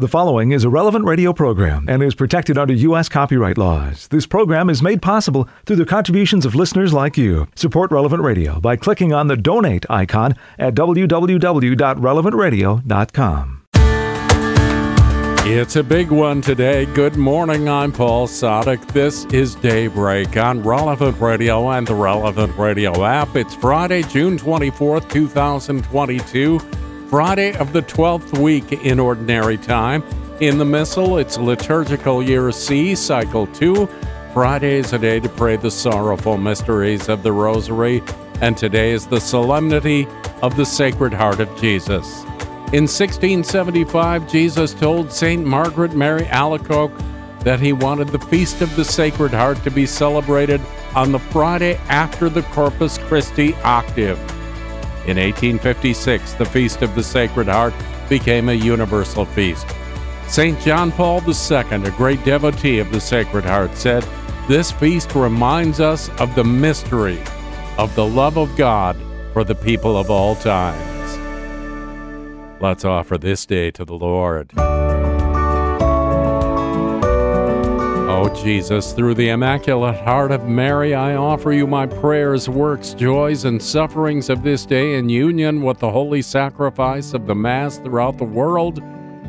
The following is a relevant radio program and is protected under U.S. copyright laws. This program is made possible through the contributions of listeners like you. Support Relevant Radio by clicking on the donate icon at www.relevantradio.com. It's a big one today. Good morning. I'm Paul Sadek. This is Daybreak on Relevant Radio and the Relevant Radio app. It's Friday, June 24th, 2022. Friday of the 12th week in Ordinary Time. In the Missal, it's Liturgical Year C, Cycle 2. Friday is a day to pray the sorrowful mysteries of the Rosary, and today is the Solemnity of the Sacred Heart of Jesus. In 1675, Jesus told St. Margaret Mary Alacoque that he wanted the Feast of the Sacred Heart to be celebrated on the Friday after the Corpus Christi octave. In 1856, the Feast of the Sacred Heart became a universal feast. St. John Paul II, a great devotee of the Sacred Heart, said, This feast reminds us of the mystery of the love of God for the people of all times. Let's offer this day to the Lord. Oh, Jesus, through the Immaculate Heart of Mary, I offer you my prayers, works, joys, and sufferings of this day in union with the holy sacrifice of the Mass throughout the world.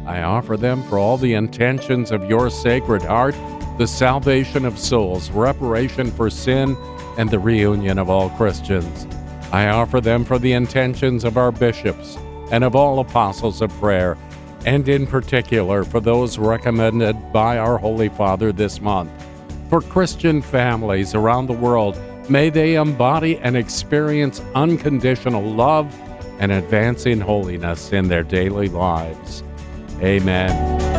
I offer them for all the intentions of your Sacred Heart, the salvation of souls, reparation for sin, and the reunion of all Christians. I offer them for the intentions of our bishops and of all apostles of prayer and in particular for those recommended by our Holy Father this month. For Christian families around the world, may they embody and experience unconditional love and advancing holiness in their daily lives. Amen.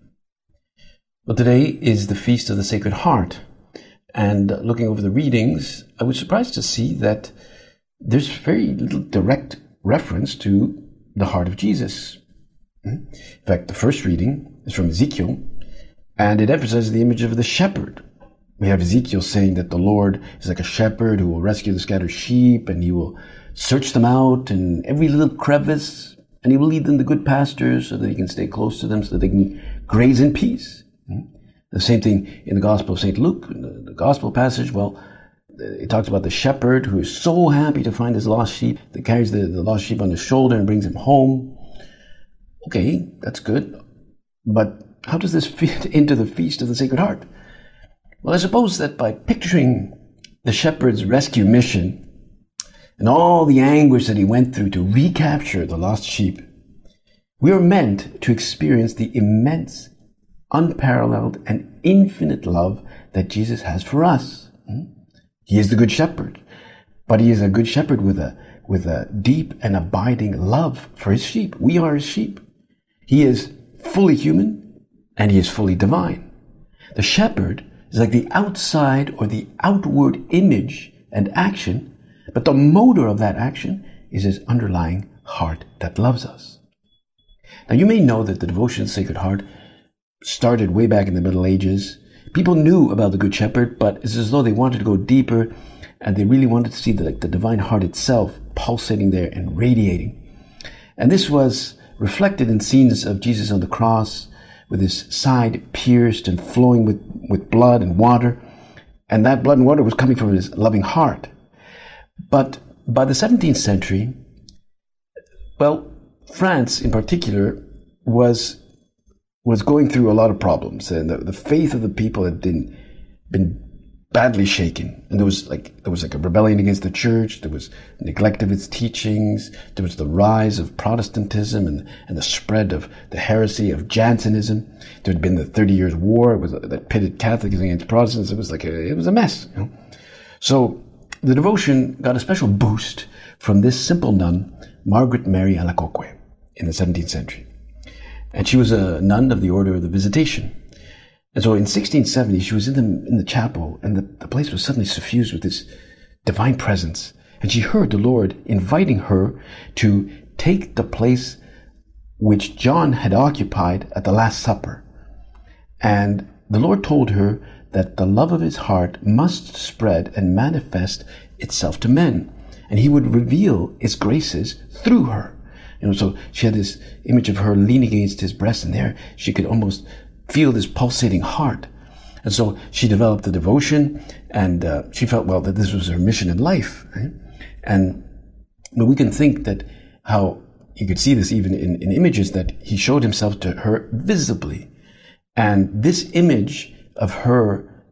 Well, today is the Feast of the Sacred Heart. And looking over the readings, I was surprised to see that there's very little direct reference to the heart of Jesus. Hmm? In fact, the first reading is from Ezekiel, and it emphasizes the image of the shepherd. We have Ezekiel saying that the Lord is like a shepherd who will rescue the scattered sheep, and he will search them out in every little crevice, and he will lead them to good pastures so that he can stay close to them, so that they can graze in peace. Hmm? The same thing in the Gospel of St. Luke, the, the Gospel passage, well, it talks about the shepherd who is so happy to find his lost sheep, that carries the, the lost sheep on his shoulder and brings him home. Okay, that's good. But how does this fit into the Feast of the Sacred Heart? Well, I suppose that by picturing the shepherd's rescue mission and all the anguish that he went through to recapture the lost sheep, we are meant to experience the immense unparalleled and infinite love that Jesus has for us. Hmm? He is the good shepherd, but he is a good shepherd with a, with a deep and abiding love for his sheep. We are his sheep. He is fully human and he is fully divine. The shepherd is like the outside or the outward image and action, but the motor of that action is his underlying heart that loves us. Now you may know that the devotion to the Sacred Heart started way back in the Middle Ages. People knew about the Good Shepherd, but it's as though they wanted to go deeper and they really wanted to see the, the divine heart itself pulsating there and radiating. And this was reflected in scenes of Jesus on the cross with his side pierced and flowing with, with blood and water. And that blood and water was coming from his loving heart. But by the 17th century, well, France in particular was was going through a lot of problems, and the, the faith of the people had been been badly shaken. And there was like there was like a rebellion against the church. There was neglect of its teachings. There was the rise of Protestantism and, and the spread of the heresy of Jansenism. There had been the Thirty Years' War. It was uh, that pitted Catholics against Protestants. It was like a, it was a mess. You know? So the devotion got a special boost from this simple nun, Margaret Mary Alacoque, in the 17th century. And she was a nun of the Order of the Visitation. And so in 1670, she was in the, in the chapel, and the, the place was suddenly suffused with this divine presence. And she heard the Lord inviting her to take the place which John had occupied at the Last Supper. And the Lord told her that the love of his heart must spread and manifest itself to men, and he would reveal his graces through her. You know, so she had this image of her leaning against his breast, and there she could almost feel this pulsating heart. And so she developed the devotion, and uh, she felt well that this was her mission in life. Right? And but we can think that how you could see this even in, in images that he showed himself to her visibly. And this image of her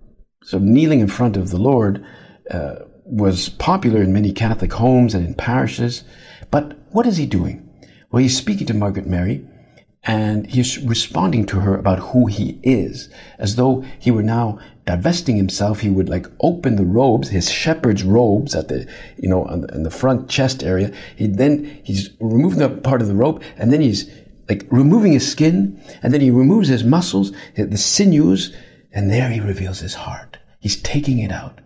sort of kneeling in front of the Lord uh, was popular in many Catholic homes and in parishes. But what is he doing? Well, he's speaking to Margaret Mary and he's responding to her about who he is, as though he were now divesting himself. He would like open the robes, his shepherd's robes at the, you know, on the, in the front chest area. He then, he's removing that part of the robe and then he's like removing his skin and then he removes his muscles, the sinews, and there he reveals his heart. He's taking it out.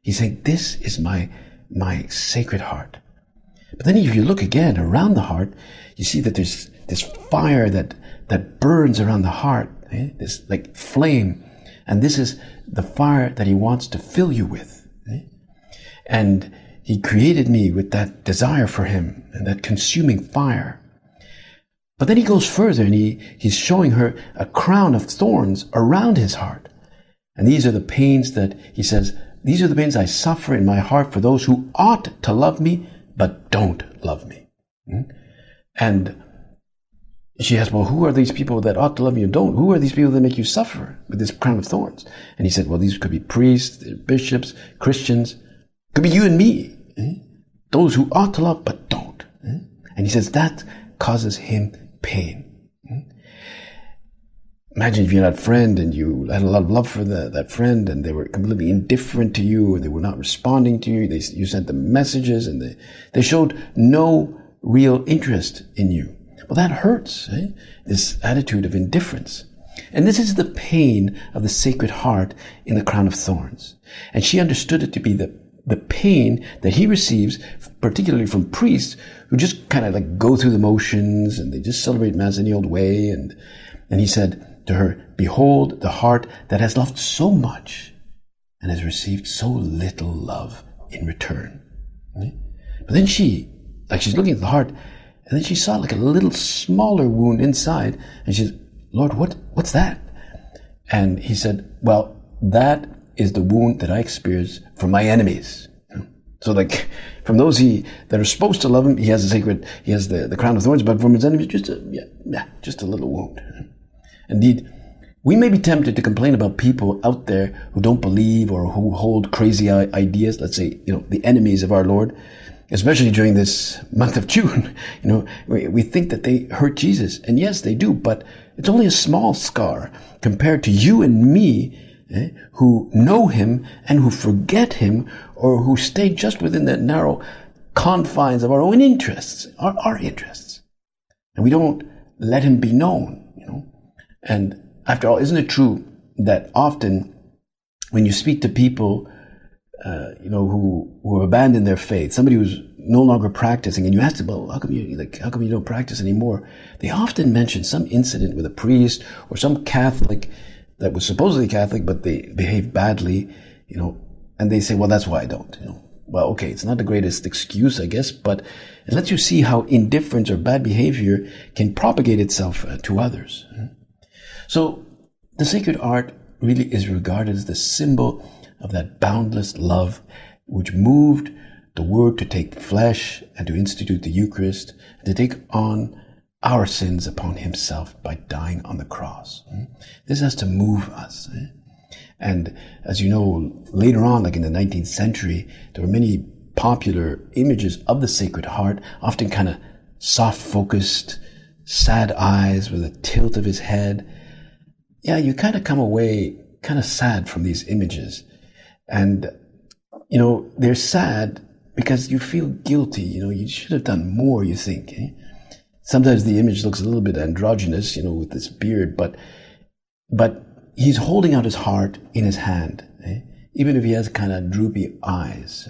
He's saying, this is my, my sacred heart. But then if you look again around the heart, you see that there's this fire that, that burns around the heart, eh? this like flame. And this is the fire that he wants to fill you with. Eh? And he created me with that desire for him and that consuming fire. But then he goes further and he, he's showing her a crown of thorns around his heart. And these are the pains that he says, these are the pains I suffer in my heart for those who ought to love me, but don't love me. Hmm? And she asked, Well, who are these people that ought to love you and don't? Who are these people that make you suffer with this crown of thorns? And he said, Well, these could be priests, bishops, Christians, could be you and me. Eh? Those who ought to love but don't. Eh? And he says that causes him pain. Imagine if you had a friend and you had a lot of love for the, that friend and they were completely indifferent to you or they were not responding to you. They, you sent them messages and they, they showed no real interest in you. Well, that hurts, eh? this attitude of indifference. And this is the pain of the Sacred Heart in the crown of thorns. And she understood it to be the, the pain that he receives, particularly from priests who just kind of like go through the motions and they just celebrate Mass any old way. And, and he said to her, Behold the heart that has loved so much and has received so little love in return. But then she, like she's looking at the heart, and then she saw like a little smaller wound inside. And she said, Lord, what, what's that? And he said, Well, that is the wound that I experienced from my enemies. Hmm? So like from those he that are supposed to love him, he has a sacred, he has the, the crown of thorns, but from his enemies, just a yeah, yeah, just a little wound. Hmm? Indeed, we may be tempted to complain about people out there who don't believe or who hold crazy ideas. Let's say, you know, the enemies of our Lord especially during this month of June, you know, we, think that they hurt Jesus. And yes, they do, but it's only a small scar compared to you and me eh, who know him and who forget him or who stay just within the narrow confines of our own interests, our, our interests. And we don't let him be known. And after all, isn't it true that often when you speak to people uh, you know, who who have abandoned their faith, somebody who's no longer practicing, and you ask them, well, how come you like how come you don't practice anymore? They often mention some incident with a priest or some Catholic that was supposedly Catholic, but they behaved badly, you know, and they say, well, that's why I don't, you know. Well, okay, it's not the greatest excuse, I guess, but it lets you see how indifference or bad behavior can propagate itself uh, to others. So, the Sacred Heart really is regarded as the symbol of that boundless love which moved the Word to take flesh and to institute the Eucharist and to take on our sins upon Himself by dying on the cross. Hmm? This has to move us. Eh? And as you know, later on, like in the 19th century, there were many popular images of the Sacred Heart, often kind of soft focused, sad eyes with a tilt of his head. Yeah, you kind of come away kind of sad from these images. And, you know, they're sad because you feel guilty. You know, you should have done more, you think. Eh? Sometimes the image looks a little bit androgynous, you know, with this beard, but, but he's holding out his heart in his hand, eh? even if he has kind of droopy eyes.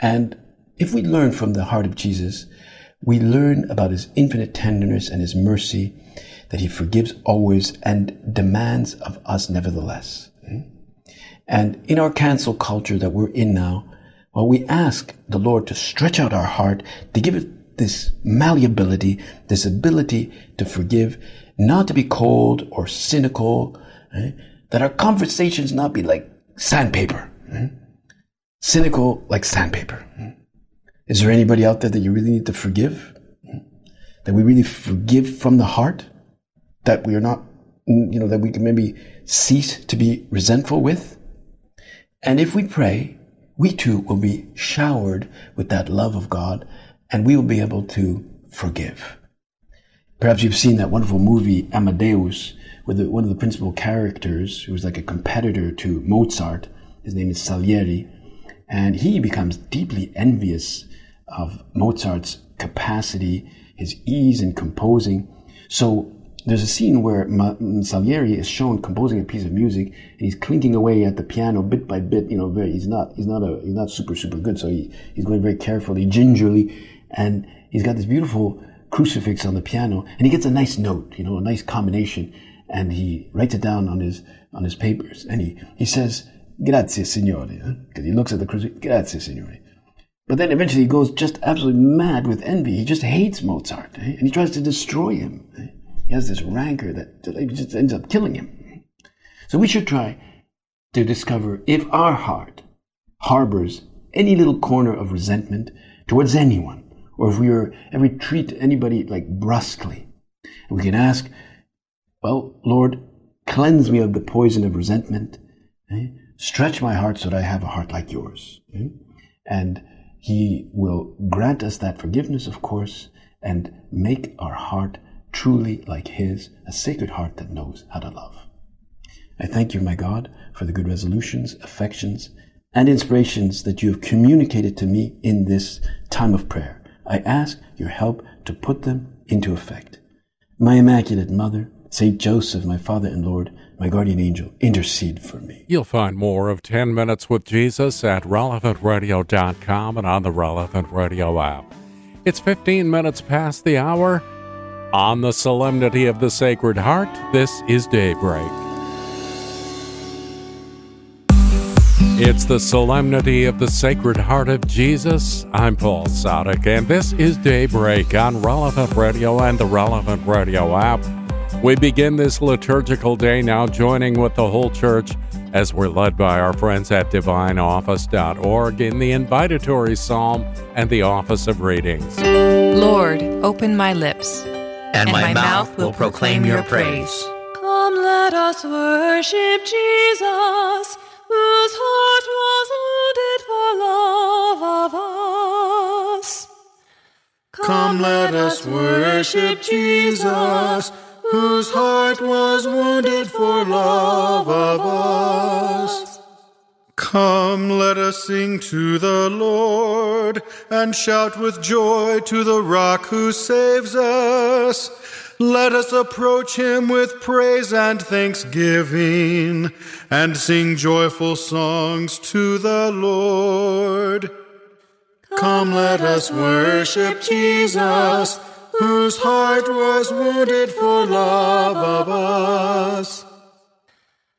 And if we learn from the heart of Jesus, we learn about his infinite tenderness and his mercy, that he forgives always and demands of us nevertheless. Hmm? And in our cancel culture that we're in now, well, we ask the Lord to stretch out our heart, to give it this malleability, this ability to forgive, not to be cold or cynical, eh? that our conversations not be like sandpaper, eh? cynical like sandpaper. Eh? Is there anybody out there that you really need to forgive? That we really forgive from the heart? That we are not, mm, you know, that we can maybe cease to be resentful with? And if we pray, we too will be showered with that love of God and we will be able to forgive. Perhaps you've seen that wonderful movie Amadeus, with one of the principal characters who was like a competitor to Mozart. His name is Salieri. And he becomes deeply envious of Mozart's capacity, his ease in composing. So there's a scene where Salieri is shown composing a piece of music, and he's clinking away at the piano bit by bit. You know, very he's not he's not a he's not super super good, so he, he's going very carefully, gingerly, and he's got this beautiful crucifix on the piano, and he gets a nice note, you know, a nice combination, and he writes it down on his on his papers, and he he says, "Grazie, signore," because he looks at the crucifix, "Grazie, signore." But then eventually he goes just absolutely mad with envy. He just hates Mozart, eh? and he tries to destroy him. He has this rancor that just ends up killing him. So we should try to discover if our heart harbors any little corner of resentment towards anyone, or if we are ever treat anybody like brusquely. We can ask, well, Lord, cleanse me of the poison of resentment. Eh? Stretch my heart so that I have a heart like yours. Eh? And he will grant us that forgiveness, of course, and make our heart truly like His, a sacred heart that knows how to love. I thank you, my God, for the good resolutions, affections, and inspirations that you have communicated to me in this time of prayer. I ask your help to put them into effect. My Immaculate Mother, Saint Joseph, my Father and Lord, my guardian angel, intercede for me. You'll find more of 10 Minutes with Jesus at relevantradio.com and on the Relevant Radio app. It's 15 minutes past the hour. On the Solemnity of the Sacred Heart, this is Daybreak. It's the Solemnity of the Sacred Heart of Jesus. I'm Paul Sadek, and this is Daybreak on Relevant Radio and the Relevant Radio app. We begin this liturgical day now joining with the whole church as we're led by our friends at divineoffice.org in the invitatory psalm and the office of readings. Lord, open my lips, and, and my, my, mouth will proclaim your praise. Come, let us worship Jesus, whose heart was wounded for love of us. Come, let us worship Jesus whose heart was wounded for love of us. Come, let us sing to the Lord and shout with joy to the rock who saves us. Let us approach him with praise and thanksgiving and sing joyful songs to the Lord. Come, let us worship Jesus whose heart was wounded for love of us.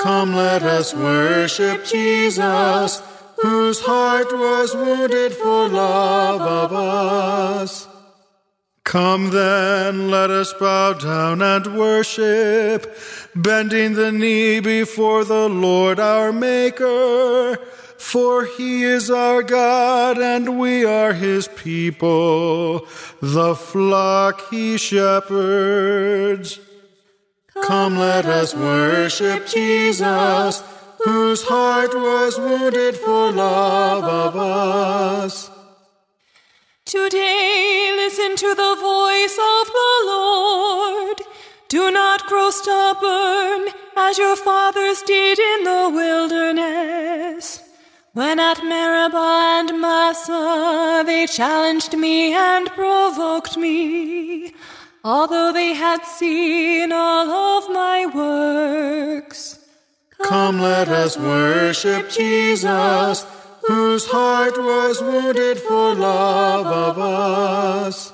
Come, let us worship Jesus, whose heart was wounded for love of us. Come then, let us bow down and worship, bending the knee before the Lord our Maker. For he is our God, and we are his people, the flock he shepherds. Come, let us worship Jesus, whose heart was wounded for love of us. Today, listen to the voice of the Lord. Do not grow stubborn as your fathers did in the wilderness. When at Meribah and Massah they challenged me and provoked me, although they had seen all of my works. Come, let us worship Jesus, whose heart was wounded for love of us.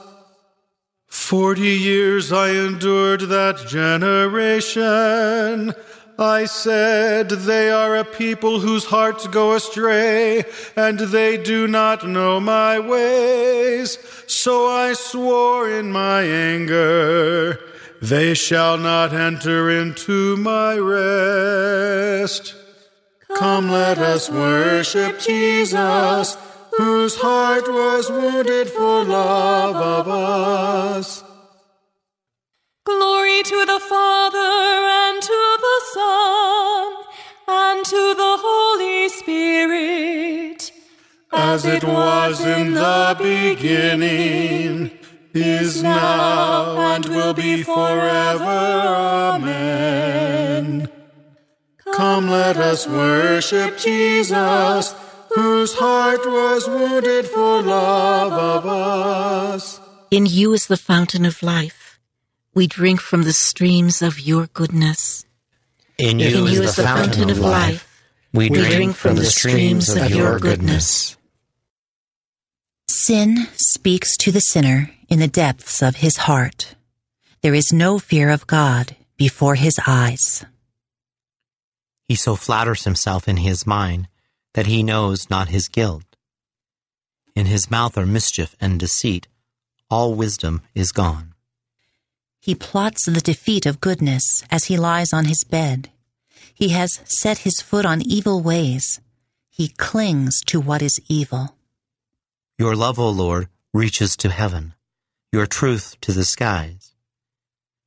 Forty years I endured that generation. I said, They are a people whose hearts go astray, and they do not know my ways. So I swore in my anger, They shall not enter into my rest. Come, let us worship Jesus whose heart was wounded for love of us. Glory to the Father and to the Son and to the Holy Spirit, as it was in the beginning, is now, and will be forever. Amen. Come, let us worship Jesus whose heart was wounded for love of us. In you is the fountain of life. We drink from the streams of your goodness. In you, In you the, is the fountain, of life. We, drink, from the streams of your goodness. Sin speaks to the sinner in the depths of his heart. There is no fear of God before his eyes. He so flatters himself in his mind that he knows not his guilt. In his mouth are mischief and deceit. All wisdom is gone. He plots the defeat of goodness as he lies on his bed. He has set his foot on evil ways. He clings to what is evil. Your love, O Lord, reaches to heaven, your truth to the skies.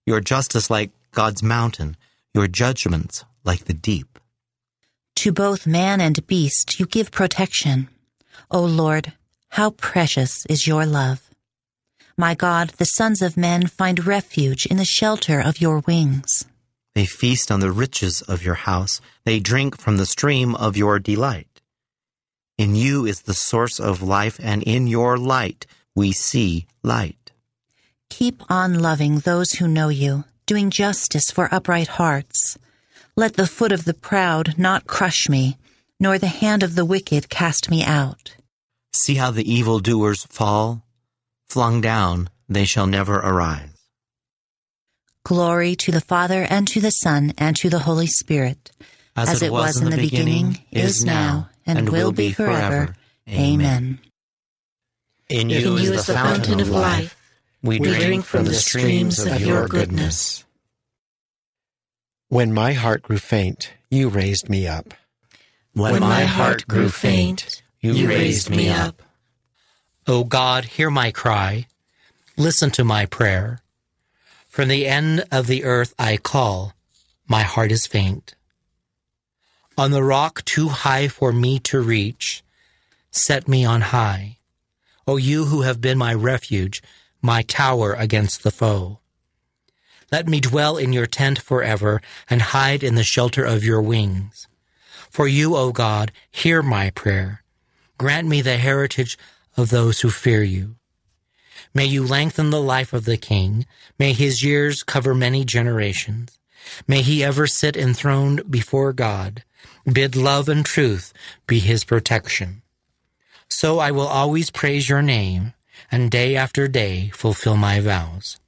Your justice like God's mountain, your judgments like the deep. To both man and beast you give protection. O Lord, how precious is your love. My God, the sons of men find refuge in the shelter of your wings. They feast on the riches of your house. They drink from the stream of your delight. In you is the source of life, and in your light we see light. Keep on loving those who know you, doing justice for upright hearts. Let the foot of the proud not crush me, nor the hand of the wicked cast me out. See how the evildoers fall? Flung down, they shall never arise. Glory to the Father, and to the Son, and to the Holy Spirit, As, it, was, in the beginning, is now, and, will be forever. Amen. In you, In you is the fountain of life. We We drink from the streams of your goodness. When my heart grew faint, you raised me up. When my heart grew faint, you raised me up. O God, hear my cry. Listen to my prayer. From the end of the earth I call. My heart is faint. On the rock too high for me to reach, set me on high. O you who have been my refuge, my tower against the foe. Let me dwell in your tent forever and hide in the shelter of your wings. For you, O God, hear my prayer. Grant me the heritage of those who fear you. May you lengthen the life of the king. May his years cover many generations. May he ever sit enthroned before God. Bid love and truth be his protection. So I will always praise your name and day after day fulfill my vows.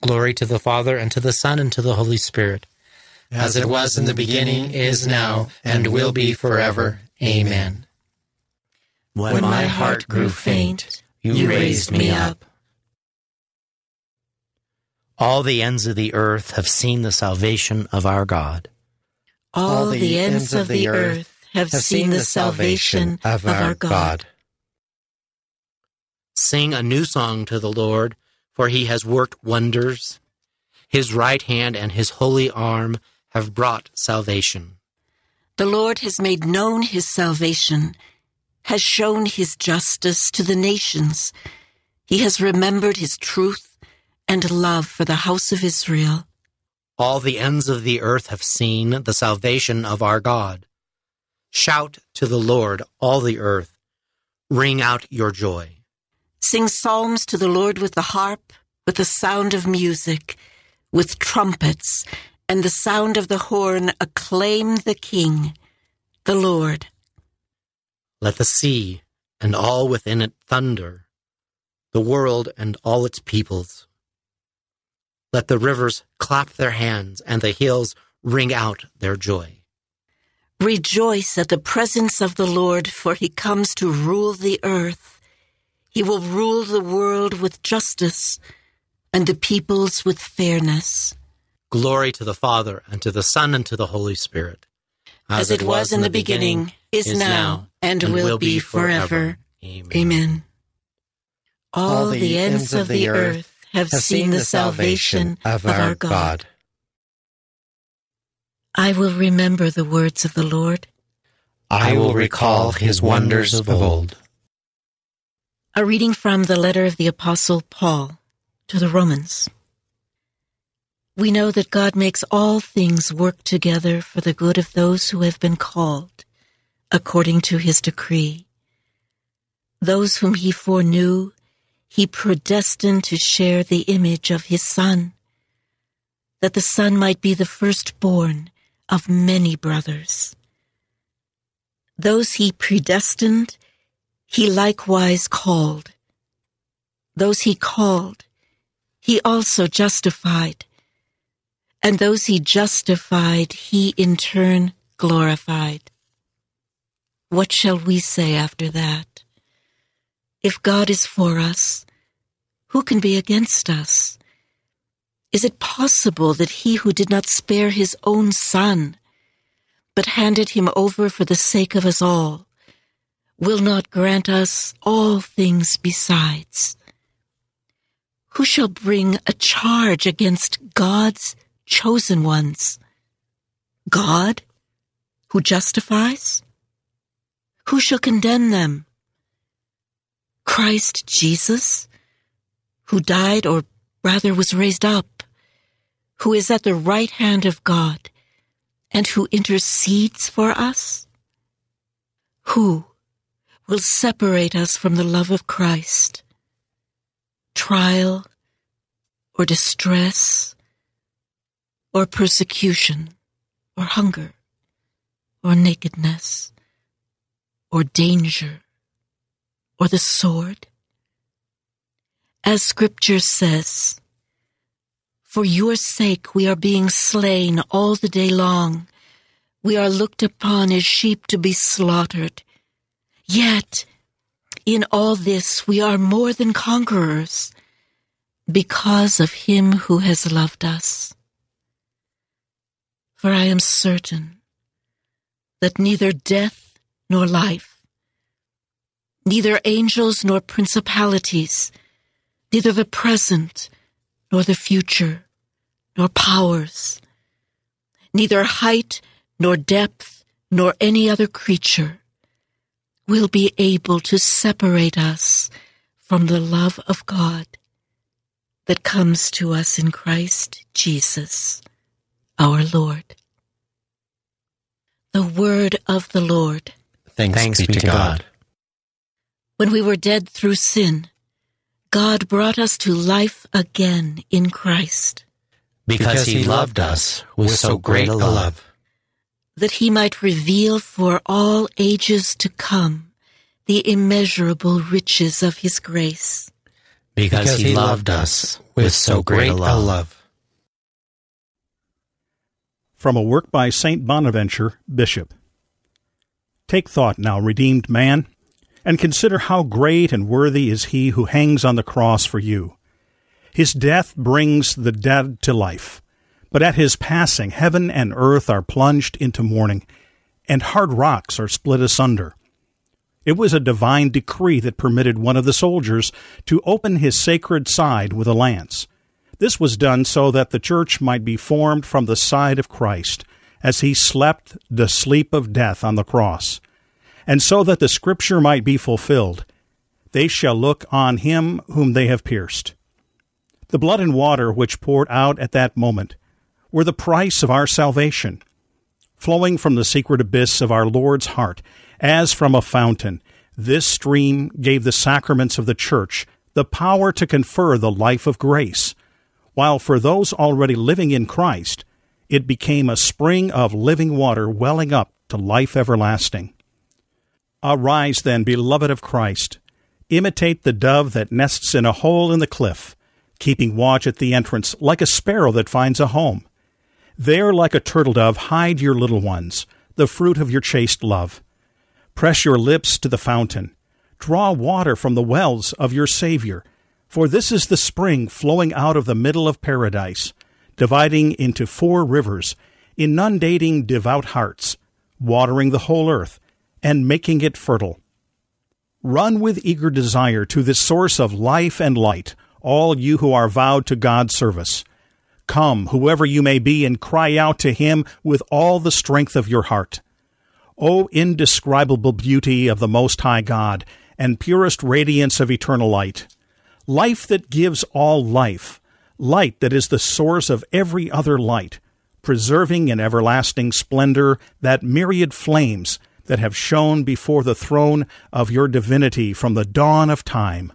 Glory to the Father and to the Son and to the Holy Spirit. As it was in the beginning, is now, and will be forever. Amen. When my heart grew faint, you raised me up. All the ends of the earth have seen the salvation of our God. All the ends of the earth have seen the salvation of our God. Sing a new song to the Lord, for he has worked wonders. His right hand and his holy arm have brought salvation. The Lord has made known his salvation, has shown his justice to the nations. He has remembered his truth and love for the house of Israel. All the ends of the earth have seen the salvation of our God. Shout to the Lord, all the earth. Ring out your joy. Sing psalms to the Lord with the harp, with the sound of music, with trumpets, and the sound of the horn. Acclaim the King, the Lord. Let the sea and all within it thunder, the world and all its peoples. Let the rivers clap their hands and the hills ring out their joy. Rejoice at the presence of the Lord, for he comes to rule the earth. He will rule the world with justice and the peoples with fairness. Glory to the Father, and to the Son, and to the Holy Spirit. As, it was in the beginning, is now, and will be forever. Amen. Amen. All the ends of the earth have seen the salvation of our God. I will remember the words of the Lord. I will recall his wonders of old. A reading from the letter of the Apostle Paul to the Romans. We know that God makes all things work together for the good of those who have been called, according to his decree. Those whom he foreknew, he predestined to share the image of his Son, that the Son might be the firstborn of many brothers. Those he predestined, he likewise called. Those he called, he also justified. And those he justified, he in turn glorified. What shall we say after that? If God is for us, who can be against us? Is it possible that he who did not spare his own son, but handed him over for the sake of us all, will not grant us all things besides? Who shall bring a charge against God's chosen ones? God, who justifies? Who shall condemn them? Christ Jesus, who died or rather was raised up, who is at the right hand of God, and who intercedes for us? Who will separate us from the love of Christ? Trial or distress or persecution or hunger or nakedness or danger or the sword? As scripture says, For your sake we are being slain all the day long. We are looked upon as sheep to be slaughtered. Yet, in all this we are more than conquerors because of him who has loved us. For I am certain that neither death nor life, neither angels nor principalities, neither the present nor the future, nor powers, neither height nor depth nor any other creature will be able to separate us from the love of God that comes to us in Christ Jesus, our Lord. The word of the Lord. Thanks, Thanks be, be to to God. God. When we were dead through sin, God brought us to life again in Christ, Because he loved us with so great a love. that he might reveal for all ages to come the immeasurable riches of his grace. Because he loved us with so great a love. From a work by St. Bonaventure, Bishop. Take thought now, redeemed man, and consider how great and worthy is he who hangs on the cross for you. His death brings the dead to life, but at his passing, heaven and earth are plunged into mourning, and hard rocks are split asunder. It was a divine decree that permitted one of the soldiers to open his sacred side with a lance. This was done so that the church might be formed from the side of Christ, as he slept the sleep of death on the cross, and so that the scripture might be fulfilled They shall look on him whom they have pierced. The blood and water which poured out at that moment were the price of our salvation, flowing from the secret abyss of our Lord's heart, as from a fountain. This stream gave the sacraments of the church the power to confer the life of grace while for those already living in Christ, it became a spring of living water welling up to life everlasting. Arise then, beloved of Christ, imitate the dove that nests in a hole in the cliff, keeping watch at the entrance like a sparrow that finds a home. There, like a turtle dove, hide your little ones, the fruit of your chaste love. Press your lips to the fountain. Draw water from the wells of your Savior for this is the spring flowing out of the middle of paradise, dividing into four rivers, inundating devout hearts, watering the whole earth, and making it fertile. Run with eager desire to this source of life and light, all you who are vowed to God's service. Come, whoever you may be, and cry out to Him with all the strength of your heart. O indescribable beauty of the Most High God, and purest radiance of eternal light! Life that gives all life, light that is the source of every other light, preserving in everlasting splendor that myriad flames that have shone before the throne of your divinity from the dawn of time.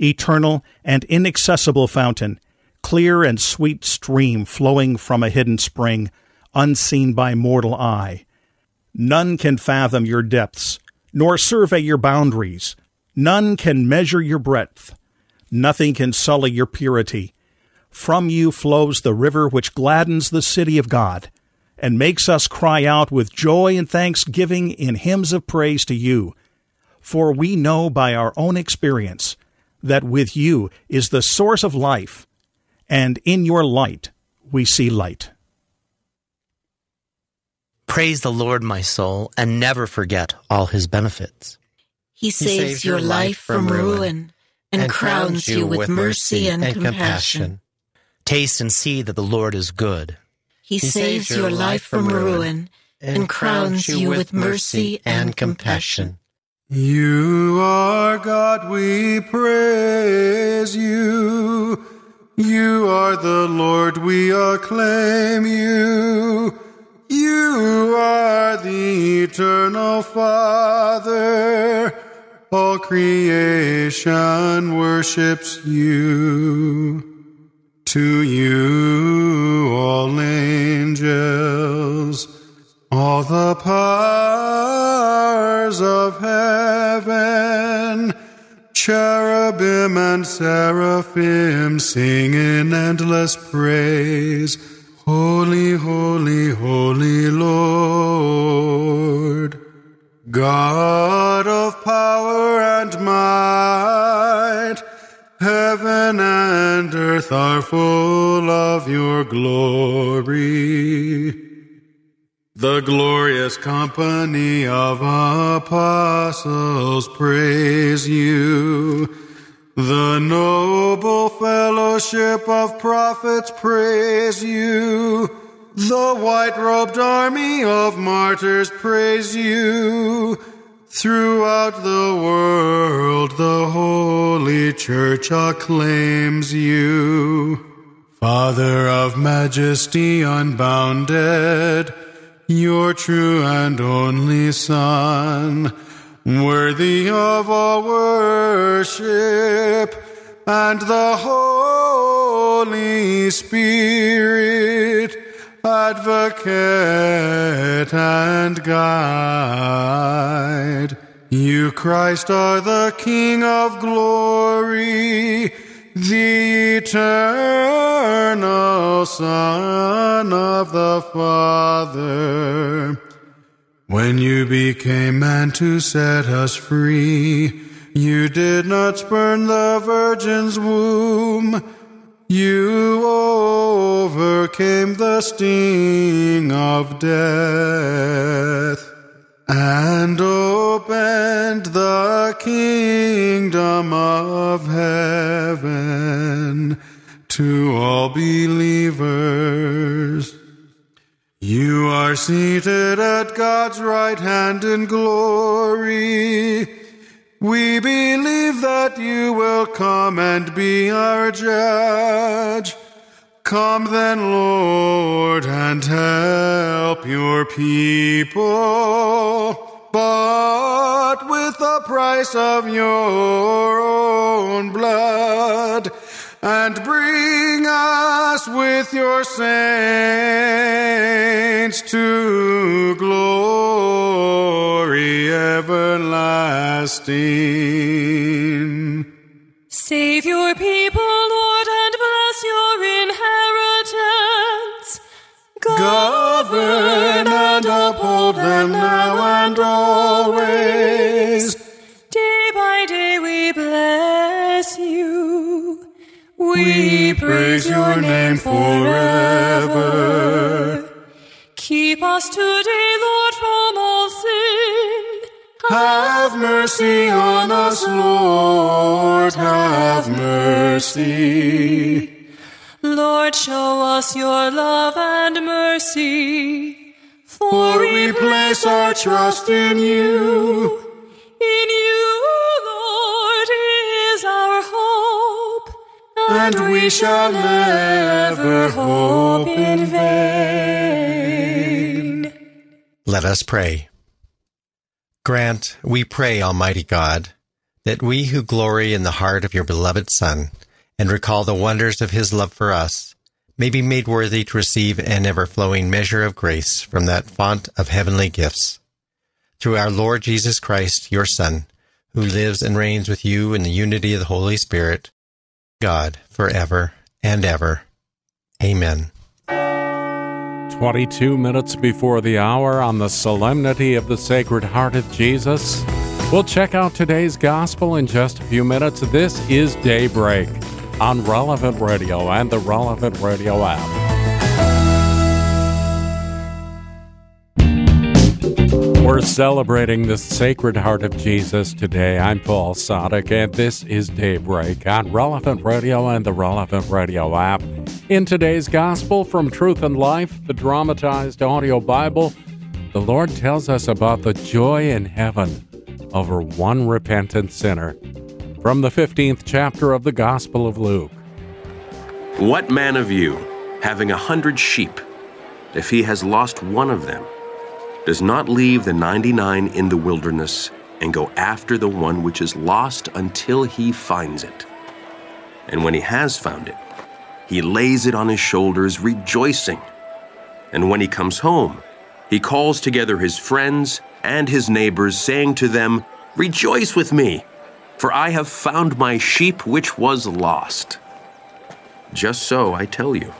Eternal and inaccessible fountain, clear and sweet stream flowing from a hidden spring, unseen by mortal eye. None can fathom your depths, nor survey your boundaries. None can measure your breadth. Nothing can sully your purity. From you flows the river which gladdens the city of God, and makes us cry out with joy and thanksgiving in hymns of praise to you. For we know by our own experience that with you is the source of life, and in your light we see light. Praise the Lord, my soul, and never forget all his benefits. He saves, he saves your life from ruin and, and crowns you with mercy and, and compassion. Taste and see that the Lord is good. He, he saves your life from ruin and crowns you with mercy and compassion. You are God, we praise you. You are the Lord, we acclaim you. You are the eternal Father all creation worships you. To you, all angels, all the powers of heaven, cherubim and seraphim sing in endless praise. Holy, holy, holy Lord. God of power and might, heaven and earth are full of your glory. The glorious company of apostles praise you. The noble fellowship of prophets praise you. The white robed army of martyrs praise you. Throughout the world, the Holy Church acclaims you. Father of majesty unbounded, your true and only Son, worthy of all worship, and the Holy Spirit advocate and guide. You, Christ, are the King of glory, the eternal Son of the Father. When you became man to set us free, you did not spurn the Virgin's womb you overcame the sting of death and opened the kingdom of heaven to all believers. You are seated at God's right hand in glory. We believe that you will come and be our judge. Come then, Lord, and help your people, but with the price of your own blood, and bring us with your saints to glory everlasting. Save your people, Lord, and bless your inheritance. Govern and uphold them now and always. Day by day we bless you. We praise your name forever. Keep us today, Lord, from all sin. Have mercy on us, Lord, have mercy. Lord, show us your love and mercy. For we place our trust in you. In you, Lord, is our hope. And we shall never hope in vain. Let us pray. Grant, we pray, Almighty God, that we who glory in the heart of your beloved Son and recall the wonders of his love for us may be made worthy to receive an ever flowing measure of grace from that font of heavenly gifts. Through our Lord Jesus Christ, your Son, who lives and reigns with you in the unity of the Holy Spirit, God, forever and ever. Amen. 22 minutes before the hour on the Solemnity of the Sacred Heart of Jesus. We'll check out today's gospel in just a few minutes. This is Daybreak on Relevant Radio and the Relevant Radio app. We're celebrating the Sacred Heart of Jesus today. I'm Paul Sadek, and this is Daybreak on Relevant Radio and the Relevant Radio app. In today's Gospel from Truth and Life, the dramatized audio Bible, the Lord tells us about the joy in heaven over one repentant sinner. From the 15th chapter of the Gospel of Luke. What man of you, having a hundred sheep, if he has lost one of them, does not leave the 99 in the wilderness and go after the one which is lost until he finds it? And when he has found it, he lays it on his shoulders, rejoicing. And when he comes home, he calls together his friends and his neighbors, saying to them, Rejoice with me, for I have found my sheep which was lost. Just so, I tell you,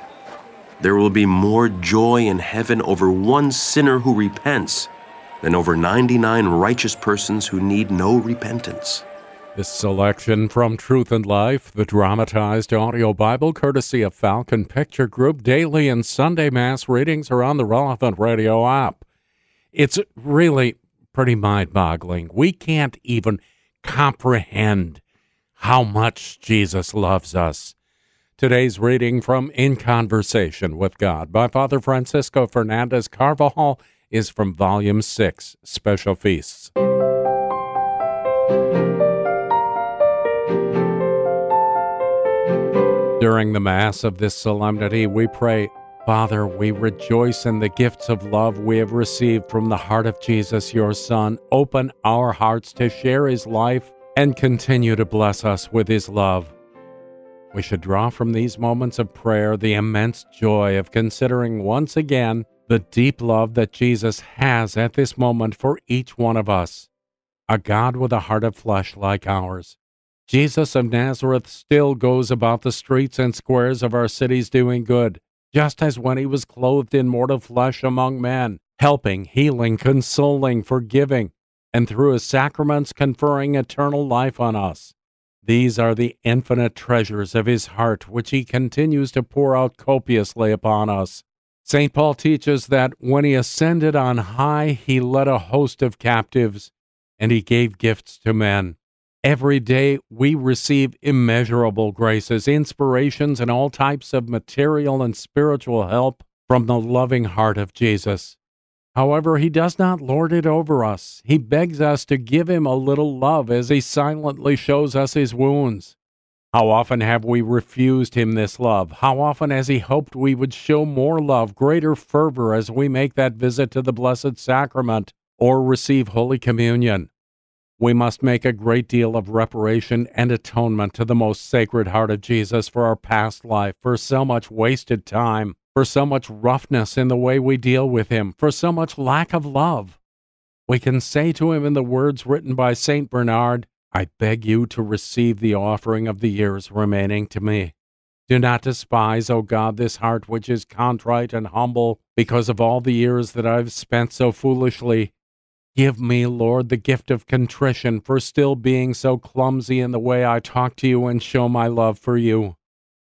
there will be more joy in heaven over one sinner who repents than over 99 righteous persons who need no repentance. This selection from Truth and Life, the dramatized audio Bible, courtesy of Falcon Picture Group, daily and Sunday Mass readings are on the relevant radio app. It's really pretty mind boggling. We can't even comprehend how much Jesus loves us. Today's reading from In Conversation with God by Father Francisco Fernandez Carvajal is from Volume 6, Special Feasts. During the Mass of this solemnity, we pray, Father, we rejoice in the gifts of love we have received from the heart of Jesus, your Son. Open our hearts to share his life and continue to bless us with his love. We should draw from these moments of prayer the immense joy of considering once again the deep love that Jesus has at this moment for each one of us. A God with a heart of flesh like ours. Jesus of Nazareth still goes about the streets and squares of our cities doing good, just as when he was clothed in mortal flesh among men, helping, healing, consoling, forgiving, and through his sacraments conferring eternal life on us. These are the infinite treasures of his heart, which he continues to pour out copiously upon us. St. Paul teaches that when he ascended on high, he led a host of captives, and he gave gifts to men. Every day we receive immeasurable graces, inspirations, and all types of material and spiritual help from the loving heart of Jesus. However, he does not lord it over us. He begs us to give him a little love as he silently shows us his wounds. How often have we refused him this love? How often has he hoped we would show more love, greater fervor as we make that visit to the Blessed Sacrament or receive Holy Communion? We must make a great deal of reparation and atonement to the most sacred heart of Jesus for our past life, for so much wasted time, for so much roughness in the way we deal with him, for so much lack of love. We can say to him in the words written by St. Bernard, I beg you to receive the offering of the years remaining to me. Do not despise, O God, this heart which is contrite and humble because of all the years that I've spent so foolishly Give me, Lord, the gift of contrition for still being so clumsy in the way I talk to you and show my love for you.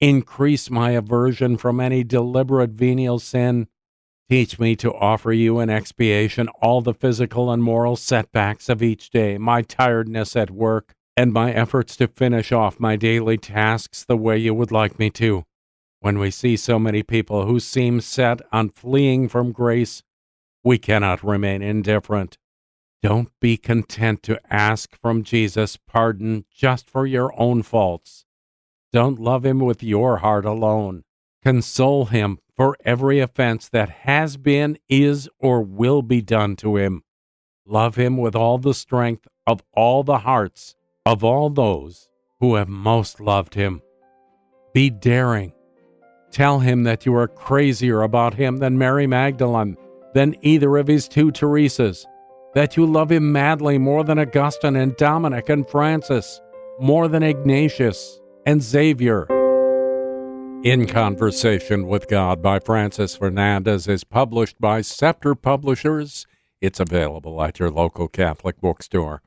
Increase my aversion from any deliberate venial sin. Teach me to offer you in expiation all the physical and moral setbacks of each day, my tiredness at work, and my efforts to finish off my daily tasks the way you would like me to. When we see so many people who seem set on fleeing from grace, we cannot remain indifferent. Don't be content to ask from Jesus pardon just for your own faults. Don't love him with your heart alone. Console him for every offense that has been, is, or will be done to him. Love him with all the strength of all the hearts of all those who have most loved him. Be daring. Tell him that you are crazier about him than Mary Magdalene, than either of his two Teresas that you love him madly more than Augustine and Dominic and Francis, more than Ignatius and Xavier. In Conversation with God by Francis Fernandez is published by Scepter Publishers. It's available at your local Catholic bookstore.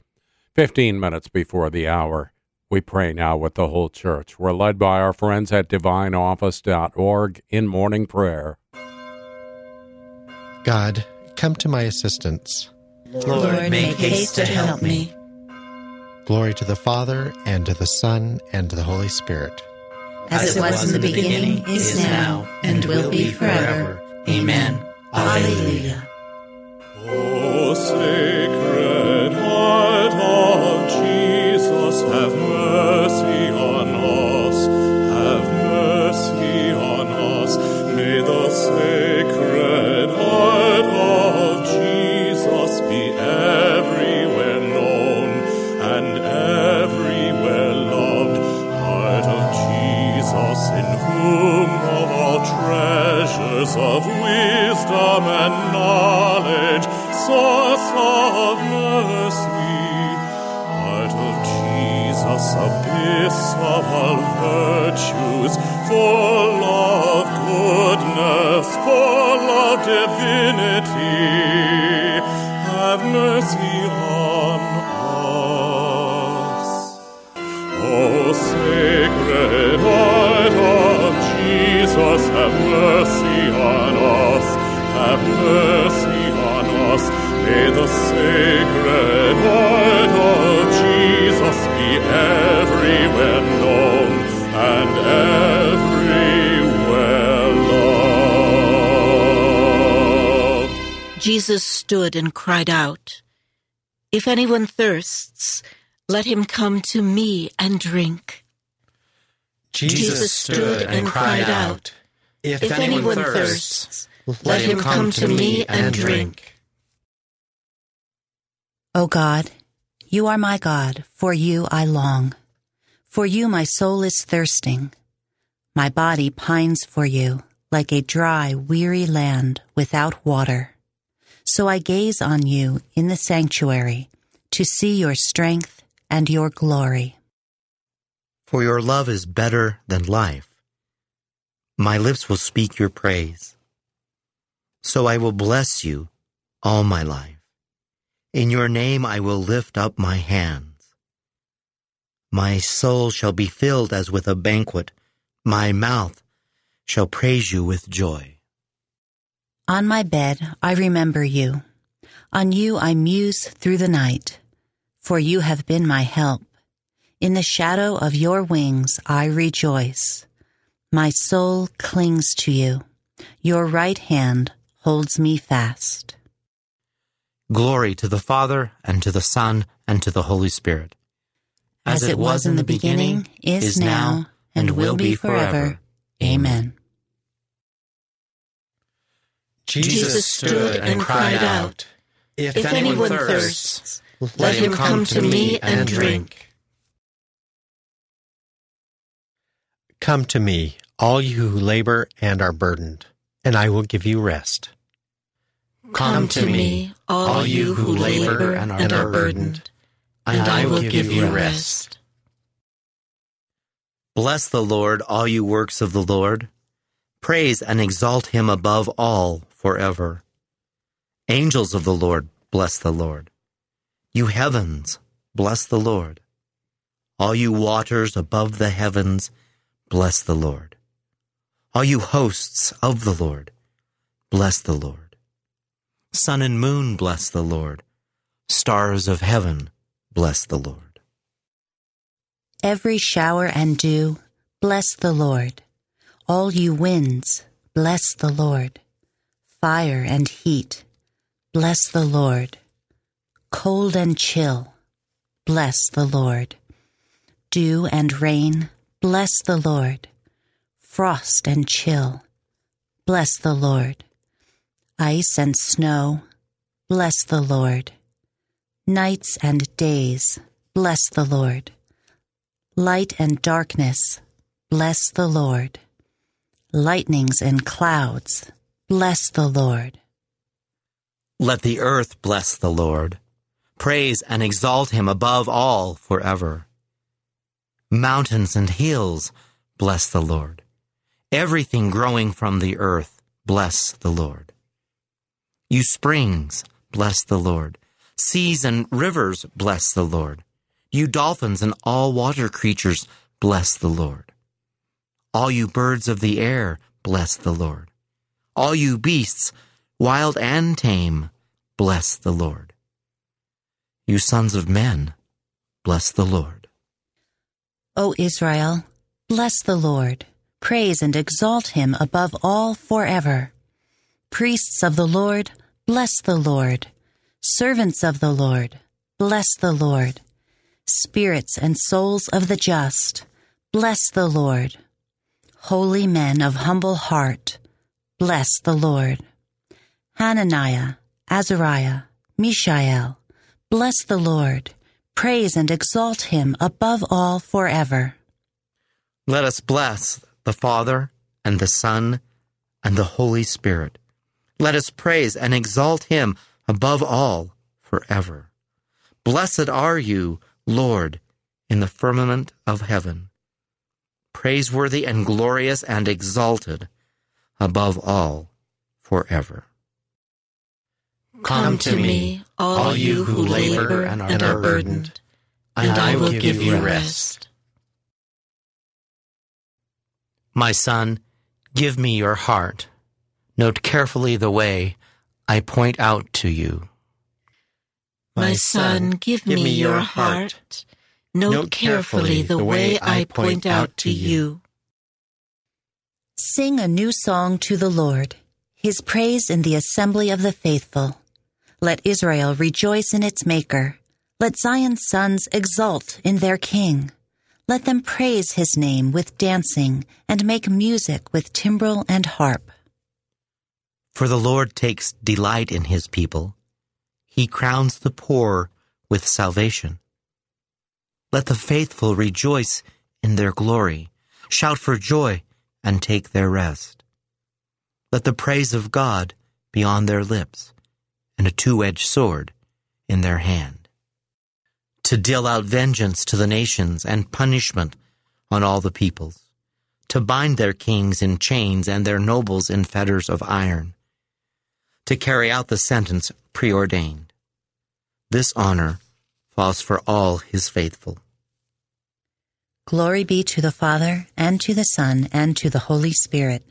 15 minutes before the hour. We pray now with the whole church. We're led by our friends at divineoffice.org in morning prayer. God, come to my assistance. Lord, make haste to help me. Glory to the Father, and to the Son, and to the Holy Spirit. As it was in the beginning, is now, and will be forever. Amen. Alleluia. O sacred heart of Jesus, have mercy Jesus, abyss of all virtues, full of goodness, full of divinity, have mercy on us. O sacred heart of Jesus, have mercy on us, have mercy on us. May the sacred Jesus stood and cried out, If anyone thirsts, let him come to me and drink. Jesus stood and cried out, If, anyone thirsts, let him come to me and drink. O God, you are my God, for you I long. For you my soul is thirsting. My body pines for you, like a dry, weary land without water. So I gaze on you in the sanctuary to see your strength and your glory. For your love is better than life. My lips will speak your praise. So I will bless you all my life. In your name I will lift up my hands. My soul shall be filled as with a banquet. My mouth shall praise you with joy. On my bed I remember you. On you I muse through the night. For you have been my help. In the shadow of your wings I rejoice. My soul clings to you. Your right hand holds me fast. Glory to the Father, and to the Son, and to the Holy Spirit. As, it was in the beginning, is now, and will be forever. Amen. Jesus stood and cried out, If, anyone thirsts, let him come to me and drink. Come to me, all you who labor and are burdened, and I will give you rest. Come to me, all you who labor and are burdened, and I will give you rest. Bless the Lord, all you works of the Lord. Praise and exalt him above all forever. Angels of the Lord, bless the Lord. You heavens, bless the Lord. All you waters above the heavens, bless the Lord. All you hosts of the Lord, bless the Lord. Sun and moon, bless the Lord. Stars of heaven, bless the Lord. Every shower and dew, bless the Lord. All you winds, bless the Lord. Fire and heat, bless the Lord. Cold and chill, bless the Lord. Dew and rain, bless the Lord. Frost and chill, bless the Lord. Ice and snow, bless the Lord. Nights and days, bless the Lord. Light and darkness, bless the Lord. Lightnings and clouds, bless the Lord. Let the earth bless the Lord. Praise and exalt him above all forever. Mountains and hills, bless the Lord. Everything growing from the earth, bless the Lord. You springs, bless the Lord. Seas and rivers, bless the Lord. You dolphins and all water creatures, bless the Lord. All you birds of the air, bless the Lord. All you beasts, wild and tame, bless the Lord. You sons of men, bless the Lord. O Israel, bless the Lord. Praise and exalt him above all forever. Priests of the Lord, bless the Lord. Servants of the Lord, bless the Lord spirits and souls of the just, bless the Lord. Holy men of humble heart, bless the Lord. Hananiah, Azariah, Mishael, bless the Lord. Praise and exalt him above all forever. Let us bless the Father and the Son and the Holy Spirit. Let us praise and exalt him above all forever. Blessed are you, Lord, in the firmament of heaven, praiseworthy and glorious and exalted above all forever. Come to me, all you who labor and are burdened, and I will give you rest. My son, give me your heart. Note carefully the way I point out to you. My son, give me your heart. Note carefully the way I point out to you. Sing a new song to the Lord, his praise in the assembly of the faithful. Let Israel rejoice in its Maker. Let Zion's sons exult in their King. Let them praise his name with dancing and make music with timbrel and harp. For the Lord takes delight in his people. He crowns the poor with salvation. Let the faithful rejoice in their glory, shout for joy, and take their rest. Let the praise of God be on their lips, and a two edged sword in their hand. To deal out vengeance to the nations and punishment on all the peoples, to bind their kings in chains and their nobles in fetters of iron to carry out the sentence preordained. This honor falls for all his faithful. Glory be to the Father, and to the Son, and to the Holy Spirit.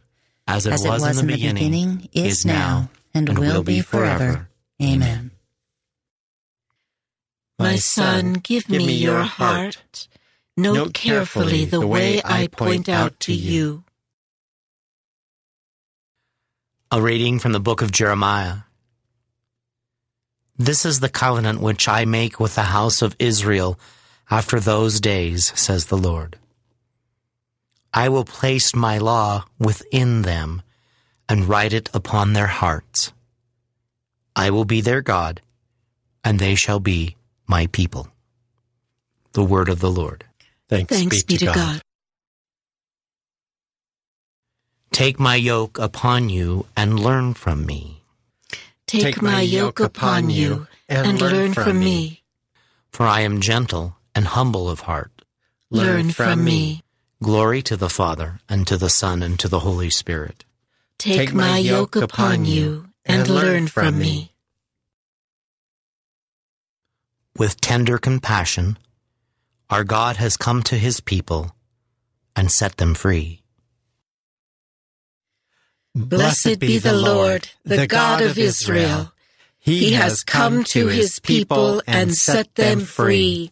As it, As was, it was in the beginning, is now, and, will be forever. Amen. My son, give me your heart. Note, Note carefully the way I point out to you. A reading from the book of Jeremiah. This is the covenant which I make with the house of Israel after those days, says the Lord. I will place my law within them and write it upon their hearts. I will be their God, and they shall be my people. The word of the Lord. Thanks, Thanks be to God. Take my yoke upon you and learn from me. Take, my yoke upon you and, learn from me. For I am gentle and humble of heart. Learn from me. Glory to the Father, and to the Son, and to the Holy Spirit. Take my yoke upon you and learn from me. With tender compassion, our God has come to his people and set them free. Blessed be the Lord, the God of Israel. He has come to his people and set them free.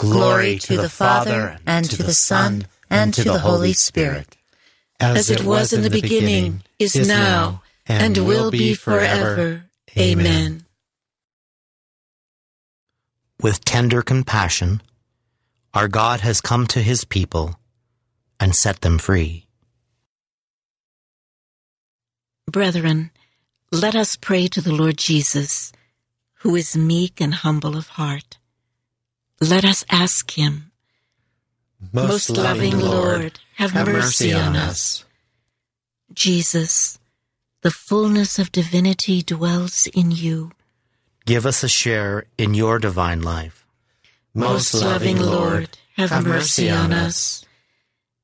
Glory to the Father, and to the Son, and to the Holy Spirit. As it was in the beginning, is now, and will be forever. Amen. With tender compassion, our God has come to his people and set them free. Brethren, let us pray to the Lord Jesus, who is meek and humble of heart. Let us ask him, Most, loving Lord, have, have mercy, mercy on us. Jesus, the fullness of divinity dwells in you. Give us a share in your divine life. Most loving Lord, have, have mercy on us.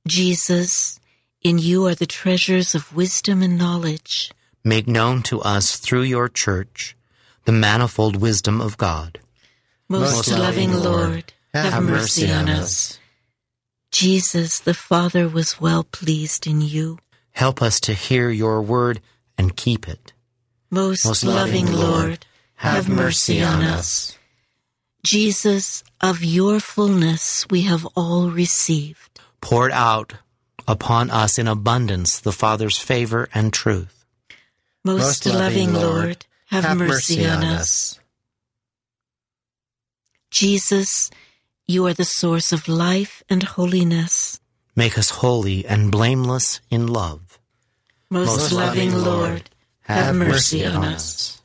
Jesus, in you are the treasures of wisdom and knowledge. Make known to us through your church the manifold wisdom of God. Most, loving Lord, have, mercy on us. Jesus, the Father, was well pleased in you. Help us to hear your word and keep it. Most, Most loving Lord, have mercy on us. Jesus, of your fullness we have all received. Poured out upon us in abundance the Father's favor and truth. Most, Most loving Lord, have, mercy on us. Jesus, you are the source of life and holiness. Make us holy and blameless in love. Most, Most loving Lord, have, have mercy, mercy on us.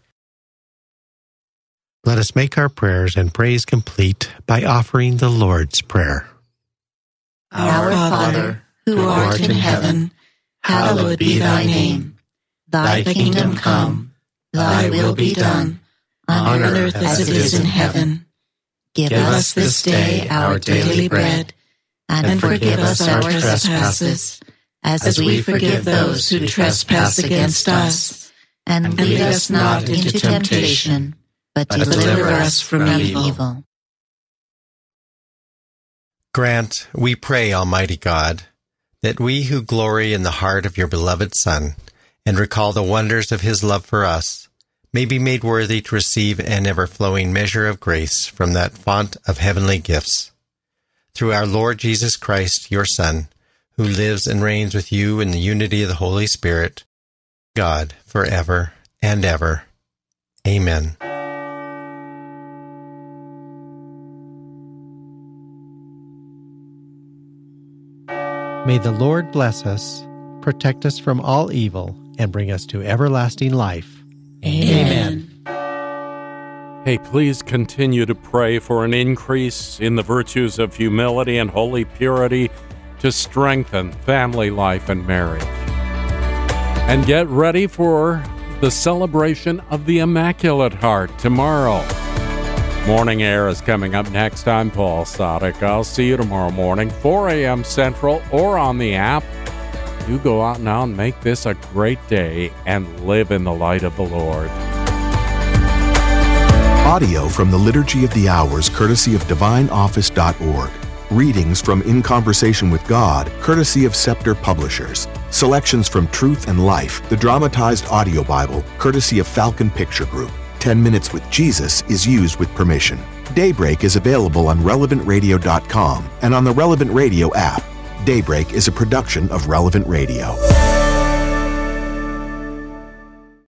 Let us make our prayers and praise complete by offering the Lord's Prayer. Our Father, who art in heaven, hallowed be thy name. Thy kingdom come, thy will be done, on earth as it is in heaven. Give us this day our daily bread, and forgive us our trespasses, as we forgive those who trespass against us. And lead us not into temptation, but deliver us from evil. Grant, we pray, Almighty God, that we who glory in the heart of your beloved Son and recall the wonders of his love for us, may be made worthy to receive an ever flowing measure of grace from that font of heavenly gifts. Through our Lord Jesus Christ, your Son, who lives and reigns with you in the unity of the Holy Spirit, God, for ever and ever. Amen. May the Lord bless us, protect us from all evil, and bring us to everlasting life. Amen. Hey, please continue to pray for an increase in the virtues of humility and holy purity to strengthen family life and marriage. And get ready for the celebration of the Immaculate Heart tomorrow. Morning Air is coming up next. I'm Paul Sadek. I'll see you tomorrow morning, 4 a.m. Central, or on the app. You go out now and make this a great day and live in the light of the Lord. Audio from the Liturgy of the Hours, courtesy of DivineOffice.org. Readings from In Conversation with God, courtesy of Scepter Publishers. Selections from Truth and Life, the dramatized audio Bible, courtesy of Falcon Picture Group. 10 Minutes with Jesus is used with permission. Daybreak is available on relevantradio.com and on the Relevant Radio app. Daybreak is a production of Relevant Radio.